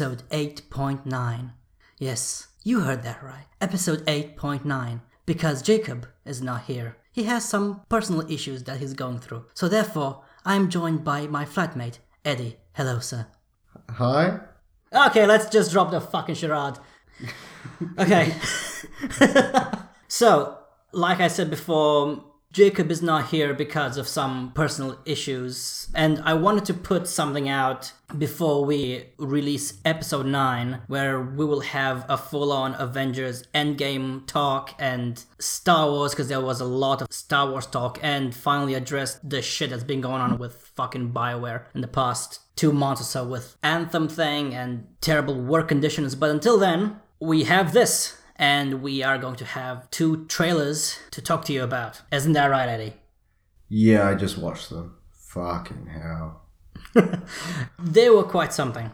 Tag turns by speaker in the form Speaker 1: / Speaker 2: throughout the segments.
Speaker 1: episode 8.9. Yes, you heard that right. Episode 8.9. Because Jacob is not here. He has some personal issues that he's going through. So therefore, I'm joined by my flatmate, Eddie. Hello, sir.
Speaker 2: Hi.
Speaker 1: Okay, let's just drop the fucking charade. Okay. so, like I said before, Jacob is not here because of some personal issues, and I wanted to put something out before we release episode 9, where we will have a full on Avengers Endgame talk and Star Wars, because there was a lot of Star Wars talk, and finally address the shit that's been going on with fucking BioWare in the past two months or so with Anthem thing and terrible work conditions. But until then, we have this and we are going to have two trailers to talk to you about. Isn't that right, Eddie?
Speaker 2: Yeah, I just watched them. Fucking hell.
Speaker 1: They were quite something.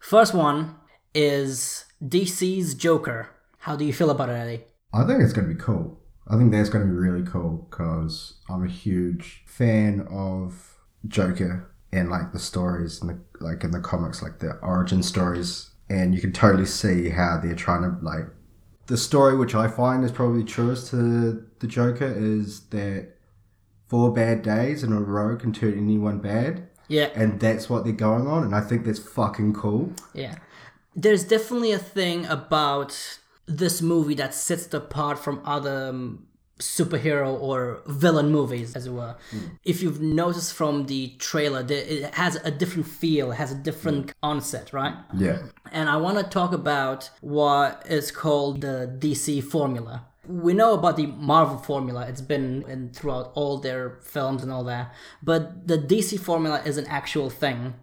Speaker 1: First one is DC's Joker. How do you feel about it, Eddie?
Speaker 2: I think it's going to be cool. I think that's going to be really cool because I'm a huge fan of Joker and like the stories and the like in the comics, like the origin stories, and you can totally see how they're trying to like the story, which I find is probably truest to the Joker, is that four bad days in a row can turn anyone bad,
Speaker 1: Yeah,
Speaker 2: and that's what they're going on, and I think that's fucking cool.
Speaker 1: yeah. There's definitely a thing about this movie that sets it apart from other um, superhero or villain movies, as it were. Hmm. If you've noticed from the trailer, it has a different feel, has a different hmm. onset, right?
Speaker 2: Yeah.
Speaker 1: and I want to talk about what is called the DC formula. We know about the Marvel formula; it's been in throughout all their films and all that. But the DC formula is an actual thing.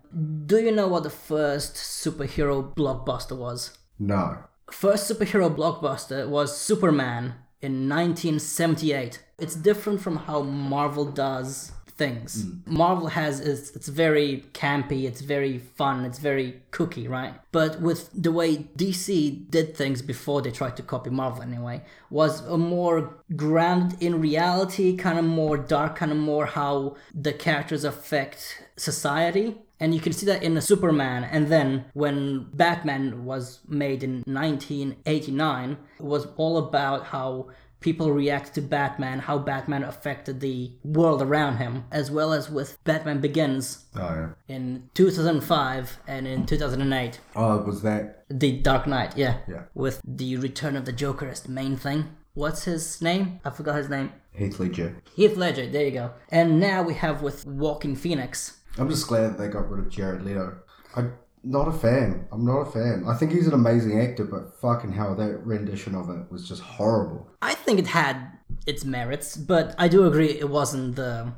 Speaker 1: Do you know what the first superhero blockbuster was?
Speaker 2: No.
Speaker 1: First superhero blockbuster was Superman in 1978. It's different from how Marvel does things. Hmm. Marvel has is it's very campy, it's very fun, it's very cookie, right? But with the way DC did things before they tried to copy Marvel anyway, was a more grounded in reality, kind of more dark, kind of more how the characters affect society. And you can see that in the Superman. And then when Batman was made in 1989, it was all about how people react to Batman, how Batman affected the world around him, as well as with Batman Begins
Speaker 2: Oh yeah.
Speaker 1: in 2005 and in 2008.
Speaker 2: Oh, was that?
Speaker 1: The Dark Knight, yeah.
Speaker 2: Yeah.
Speaker 1: With the return of the Joker as the main thing. What's his name? I forgot his name.
Speaker 2: Heath Ledger.
Speaker 1: Heath Ledger, there you go. And now we have with Joaquin Phoenix.
Speaker 2: I'm just glad they got rid of Jared Leto. I'm not a fan. I'm not a fan. I think he's an amazing actor, but fucking hell, that rendition of it was just horrible.
Speaker 1: I think it had its merits, but I do agree it wasn't the.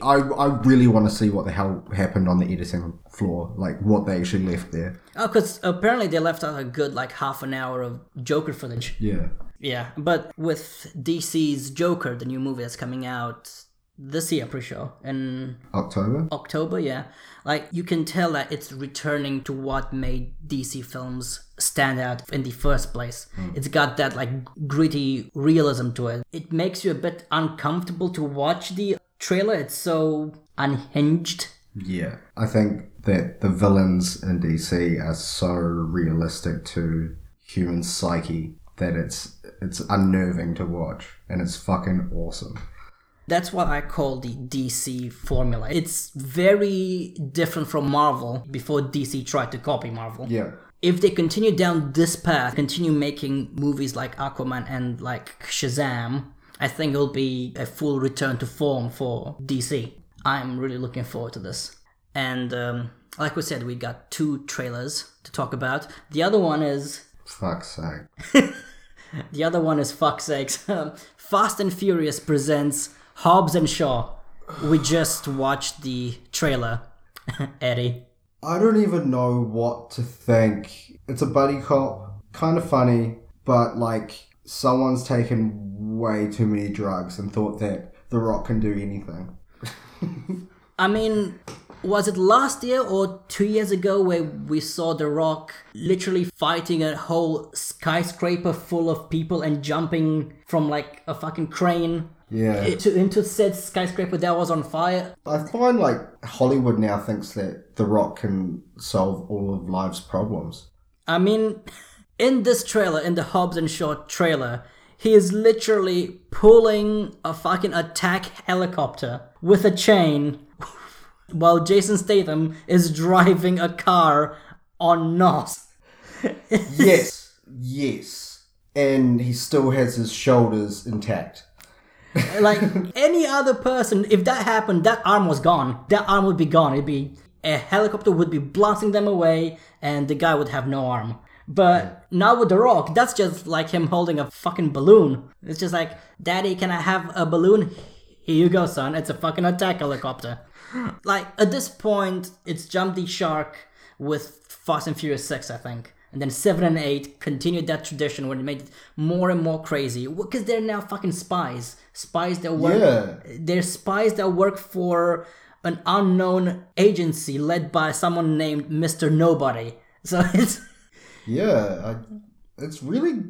Speaker 2: I, I really want to see what the hell happened on the editing floor, like what they actually left there.
Speaker 1: Oh, because apparently they left out a good like half an hour of Joker footage.
Speaker 2: Yeah.
Speaker 1: Yeah, but with DC's Joker, the new movie that's coming out this year, pretty sure, in
Speaker 2: October?
Speaker 1: October, yeah. Like you can tell that it's returning to what made DC films stand out in the first place. Hmm. It's got that like gritty realism to it. It makes you a bit uncomfortable to watch the trailer. It's so unhinged.
Speaker 2: Yeah. I think that the villains in DC are so realistic to human psyche that it's it's unnerving to watch and it's fucking awesome.
Speaker 1: That's what I call the DC formula. It's very different from Marvel before DC tried to copy Marvel.
Speaker 2: Yeah.
Speaker 1: if they continue down this path, continue making movies like Aquaman and like Shazam, I think it'll be a full return to form for DC. I'm really looking forward to this. And um, like we said, we got two trailers to talk about. The other one is
Speaker 2: Fuck's sake.
Speaker 1: the other one is fuck's sakes. Um, Fast and Furious presents Hobbs and Shaw. We just watched the trailer, Eddie.
Speaker 2: I don't even know what to think. It's a buddy cop, kind of funny, but like someone's taken way too many drugs and thought that The Rock can do anything.
Speaker 1: I mean, was it last year or two years ago where we saw The Rock literally fighting a whole skyscraper full of people and jumping from like a fucking crane
Speaker 2: Yeah.
Speaker 1: into, into said skyscraper that was on fire?
Speaker 2: I find like Hollywood now thinks that The Rock can solve all of life's problems.
Speaker 1: I mean, in this trailer, in the Hobbs and Shaw trailer, he is literally pulling a fucking attack helicopter with a chain while Jason Statham is driving a car on NOS.
Speaker 2: Yes, yes. And he still has his shoulders intact.
Speaker 1: like any other person, if that happened, that arm was gone. That arm would be gone. It'd be a helicopter would be blasting them away, and the guy would have no arm. But now with the Rock, that's just like him holding a fucking balloon. It's just like, Daddy, can I have a balloon? Here you go, son. It's a fucking attack helicopter. Like at this point, it's Jump the Shark with Fast and Furious Six, I think. And then seven and eight continued that tradition when it made it more and more crazy because they're now fucking spies. Spies that work.
Speaker 2: Yeah.
Speaker 1: They're spies that work for an unknown agency led by someone named Mister Nobody. So it's
Speaker 2: Yeah, I, it's really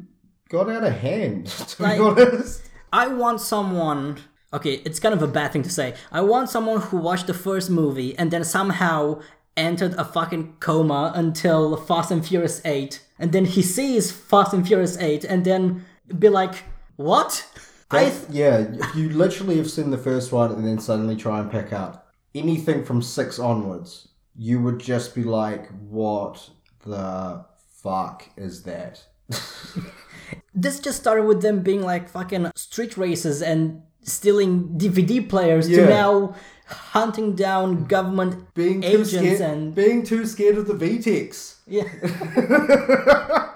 Speaker 2: got out of hand, to
Speaker 1: Like-
Speaker 2: be honest.
Speaker 1: I want someone. Okay, it's kind of a bad thing to say. I want someone who watched the first movie and then somehow entered a fucking coma until Fast and Furious 8, and then he sees Fast and Furious 8 and then be like, What? I
Speaker 2: That- yeah, you literally have seen the first one and then suddenly try and pick up anything from six onwards, you would just be like, what the fuck is that?
Speaker 1: this just started with them being like fucking street races and stealing DVD players
Speaker 2: Yeah.
Speaker 1: to now hunting down government
Speaker 2: Being too
Speaker 1: agents
Speaker 2: scared,
Speaker 1: and
Speaker 2: being too scared of the VTEX.
Speaker 1: yeah.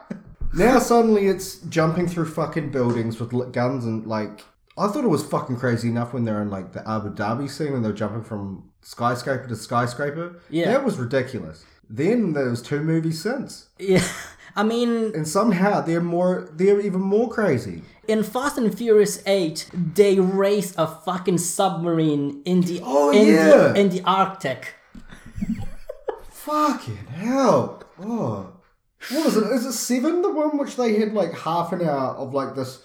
Speaker 2: Now suddenly it's jumping through fucking buildings with guns and like. I thought it was fucking crazy enough when they're in like the Abu Dhabi scene when they're jumping from skyscraper to skyscraper.
Speaker 1: Yeah.
Speaker 2: That was ridiculous. Then there was two movies since.
Speaker 1: yeah. I mean,
Speaker 2: And somehow they're more they're even more crazy.
Speaker 1: In Fast and Furious 8, they race a fucking submarine in the
Speaker 2: Oh,
Speaker 1: in
Speaker 2: yeah.
Speaker 1: the in the Arctic.
Speaker 2: Fucking hell. Oh. What is it? Is it seven? The one which they had like half an hour of like this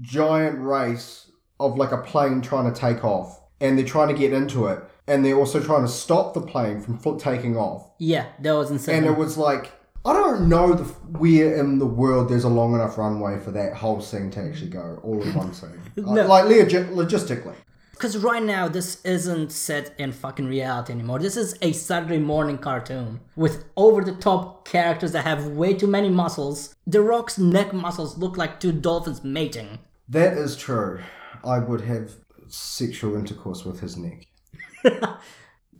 Speaker 2: giant race of like a plane trying to take off. And they're trying to get into it. And they're also trying to stop the plane from taking off.
Speaker 1: Yeah, that was insane.
Speaker 2: And it was like, I don't know the, where in the world there's a long enough runway for that whole scene to actually go all in one scene.
Speaker 1: No.
Speaker 2: Like, logi- logistically.
Speaker 1: Because right now, this isn't set in fucking reality anymore. This is a Saturday morning cartoon with over the top characters that have way too many muscles. The Rock's neck muscles look like two dolphins mating.
Speaker 2: That is true. I would have sexual intercourse with his neck.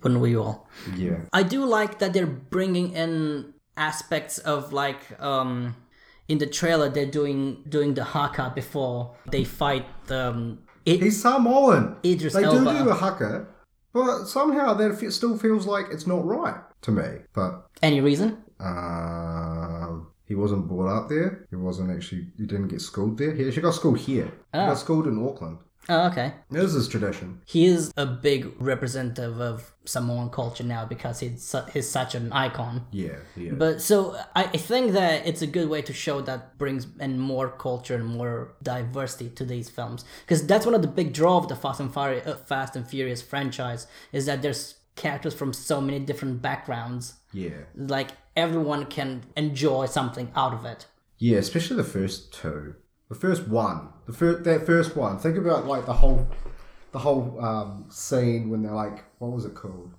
Speaker 1: Wouldn't we all?
Speaker 2: Yeah.
Speaker 1: I do like that they're bringing in aspects of like um in the trailer they're doing doing the haka before they fight um it,
Speaker 2: He's Samoan.
Speaker 1: Idris
Speaker 2: they
Speaker 1: Elba.
Speaker 2: do do a haka, but somehow that still feels like it's not right to me. But
Speaker 1: any reason
Speaker 2: Uh, he wasn't brought up there. He wasn't actually. He didn't get schooled there. He actually got schooled here. He
Speaker 1: Ah.
Speaker 2: got schooled in Auckland.
Speaker 1: Oh okay
Speaker 2: This is tradition.
Speaker 1: he is a big representative of Samoan culture now because he's su- he's such an icon
Speaker 2: Yeah. Yeah.
Speaker 1: But so I, I think that it's a good way to show that brings in more culture and more diversity to these films because that's one of the big draw of the Fast and uh, Fast and Furious franchise is that there's characters from so many different backgrounds.
Speaker 2: yeah.
Speaker 1: Like everyone can enjoy something out of it.
Speaker 2: Yeah, especially the first two. The first one, the first that first one. Think about like the whole, the whole um, scene when they're like, what was it called?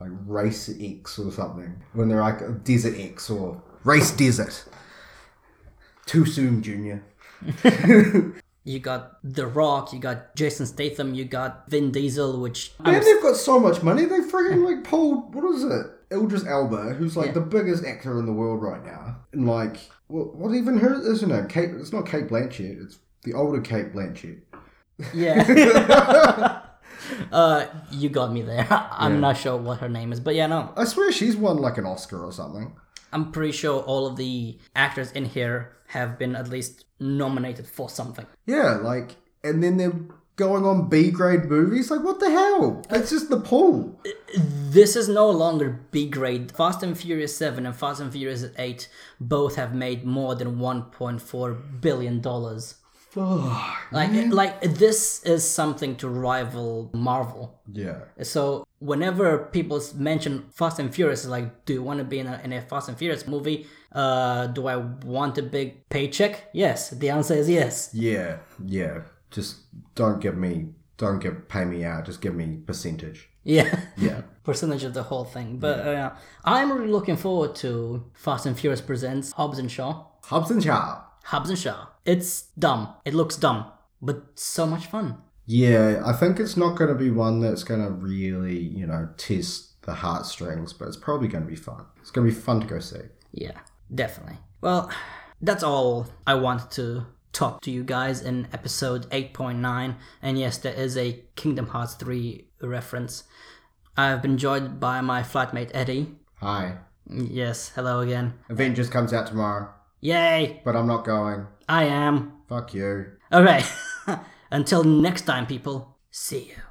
Speaker 2: Like Race X or something. When they're like Desert X or Race Desert. Too soon, Junior.
Speaker 1: You got The Rock, you got Jason Statham, you got Vin Diesel, which I'm
Speaker 2: Man, they've got so much money. They friggin' like pulled what is it? Idris Elba, who's like
Speaker 1: Yeah.
Speaker 2: the biggest actor in the world right now, and like what, what even her is her name? Kate. It's not Cate Blanchett. It's the older Cate Blanchett.
Speaker 1: yeah. uh, you got me there. I'm not sure what her name is, but yeah, no.
Speaker 2: I swear she's won like an Oscar or something.
Speaker 1: I'm pretty sure all of the actors in here have been at least nominated for something.
Speaker 2: Yeah, like, and then they're going on B grade movies. Like, what the hell? It's just the pool.
Speaker 1: This is no longer B grade. Fast and Furious 7 and Fast and Furious 8 both have made more than 1.4 billion Like like this is something to rival Marvel.
Speaker 2: Yeah.
Speaker 1: So whenever people mention Fast and Furious, like, do you want to be in a, in a Fast and Furious movie? Uh, do I want a big paycheck? Yes. The answer is yes.
Speaker 2: Yeah. Yeah. Just don't give me, don't give, pay me out. Just give me percentage.
Speaker 1: Yeah.
Speaker 2: Yeah.
Speaker 1: Percentage of the whole thing. But uh, I'm really looking forward to Fast and Furious presents Hobbs and Shaw.
Speaker 2: Hobbs and Shaw.
Speaker 1: Hobbs and Shaw. It's dumb. It looks dumb, but so much fun.
Speaker 2: Yeah, I think it's not going to be one that's going to really, you know, test the heartstrings, but it's probably going to be fun. It's going to be fun to go see.
Speaker 1: Yeah, definitely. Well, that's all I wanted to talk to you guys in episode 8.9. And yes, there is a Kingdom Hearts 3 reference. I've been joined by my flatmate Eddie.
Speaker 2: Hi.
Speaker 1: Yes, hello again.
Speaker 2: Avengers comes out tomorrow,
Speaker 1: Yay!
Speaker 2: but I'm not going.
Speaker 1: I am.
Speaker 2: Fuck you.
Speaker 1: Alright. Until next time, people. See you.